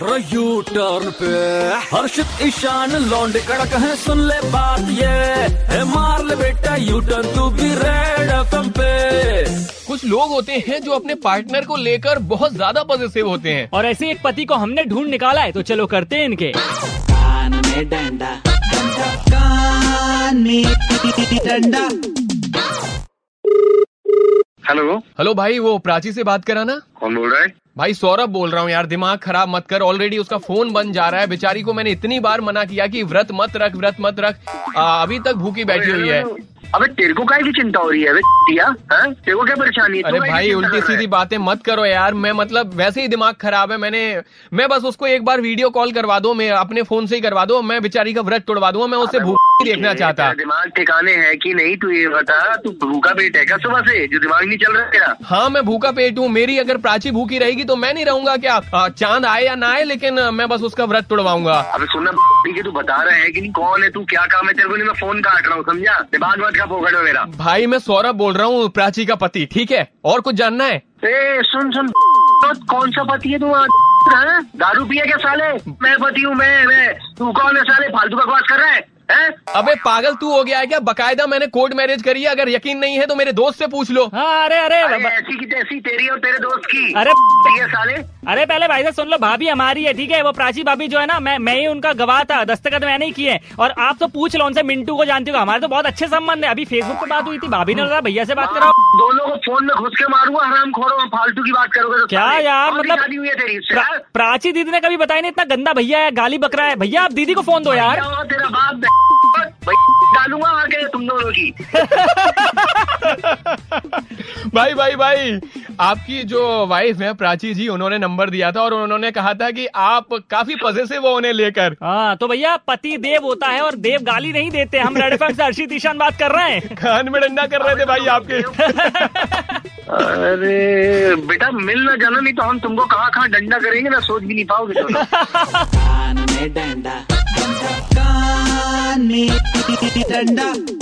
U turn पे। हर्षित ईशान लौंडे कड़क है सुन ले बात ये। है मार ले बेटा यू टर्न तू भी रेड एफएम पे। कुछ लोग होते हैं जो अपने पार्टनर को लेकर बहुत ज़्यादा पॉजिटिव होते हैं। और ऐसे एक पति को हमने ढूंढ निकाला है तो चलो करते हैं इनके। कान में डंडा डंडा कान में डंडा। हेलो। हेलो भाई वो प्राची से बात कराना। कौन बोल रहा है? भाई सौरभ बोल रहा हूँ यार दिमाग खराब मत कर। ऑलरेडी उसका फ़ोन बन जा रहा है। बेचारी को मैंने इतनी बार मना किया कि व्रत मत रख व्रत मत रख। आ, अभी तक भूखी बैठी हुई है। अबे तेरे को काय की चिंता हो रही है? हाँ? तेरे को क्या परेशानी है? अरे भाई उल्टी? सीधी बातें मत करो यार। मैं मतलब वैसे ही दिमाग खराब है। मैंने मैं बस उसको एक बार वीडियो कॉल करवा दो मैं अपने फ़ोन से ही करवा दो मैं बेचारी का व्रत तोड़वा दूँगा मैं उससे भूख देखना चाहता। दिमाग ठिकाने है कि नहीं तू ये बता तू भूखा पेट है क्या सुबह से जो दिमाग नहीं चल रहा तेरा? हाँ मैं भूखा पेट हूँ मेरी अगर प्राची भूखी रहेगी तो मैं नहीं रहूँगा क्या? चाँद आए या ना आए लेकिन मैं बस उसका व्रत तोड़वाऊँगा। अबे सुनना ठीक है तू बता रहा है कि नहीं कौन है तू क्या काम है? तेरे को नहीं मैं फ़ोन काट रहा हूँ समझा? दिमाग मत का पोखड़ मेरा। भाई मैं सौरभ बोल रहा हूँ प्राची का पति ठीक है? और कुछ जानना है? ए सुन सुन कौन सा पति है तू हाँ? दारू पिया क्या साले? मैं पति हूँ मैं मैं। तू कौन है साले? फालतू बकवास कर रहा है? हैं? अबे पागल तू हो गया है क्या? बकायदा मैंने कोर्ट मैरिज करी है। अगर यकीन नहीं है तो मेरे दोस्त से पूछ लो। हाँ अरे अरे अरे ऐसी की तैसी तेरी और तेरे दोस्त की। अरे ये साले। अरे पहले भाई साहब सुन लो भाभी हमारी है ठीक है? वो प्राची भाभी जो है ना मैं मैं ही उनका गवाह था दस्तखत मैंने ही किए और आप तो पूछ लो उनसे मिंटू को जानती हो हमारे तो बहुत अच्छे संबंध है। अभी फेसबुक पे बात हुई थी भाभी ने बोला भैया से बात कराओ। दोनों को फ़ोन में घुस के मारूँगा हराम खोरो फालतू की बात करोगे तो क्या यार, मतलब- है? प्राची दीदी ने कभी बताया नहीं इतना गंदा भैया है गाली बकरा है। भैया आप दीदी को फ़ोन दो यार। तेरा बाप भाई डालूँगा आगे तुम दोनों की। भाई भाई भाई आपकी जो वाइफ है प्राची जी उन्होंने नंबर दिया था और उन्होंने कहा था कि आप काफ़ी पॉजिटिव हो उन्हें लेकर। हाँ तो भैया पति देव होता है और देव गाली नहीं देते। हम रेड एफएम से हर्षित ईशान बात कर रहे हैं। कान में डंडा कर रहे थे भाई आपके। अरे बेटा मिल ना जाना नहीं तो हम तुमको कहाँ कहाँ डंडा करेंगे ना सोच भी नहीं पाओगे डंडा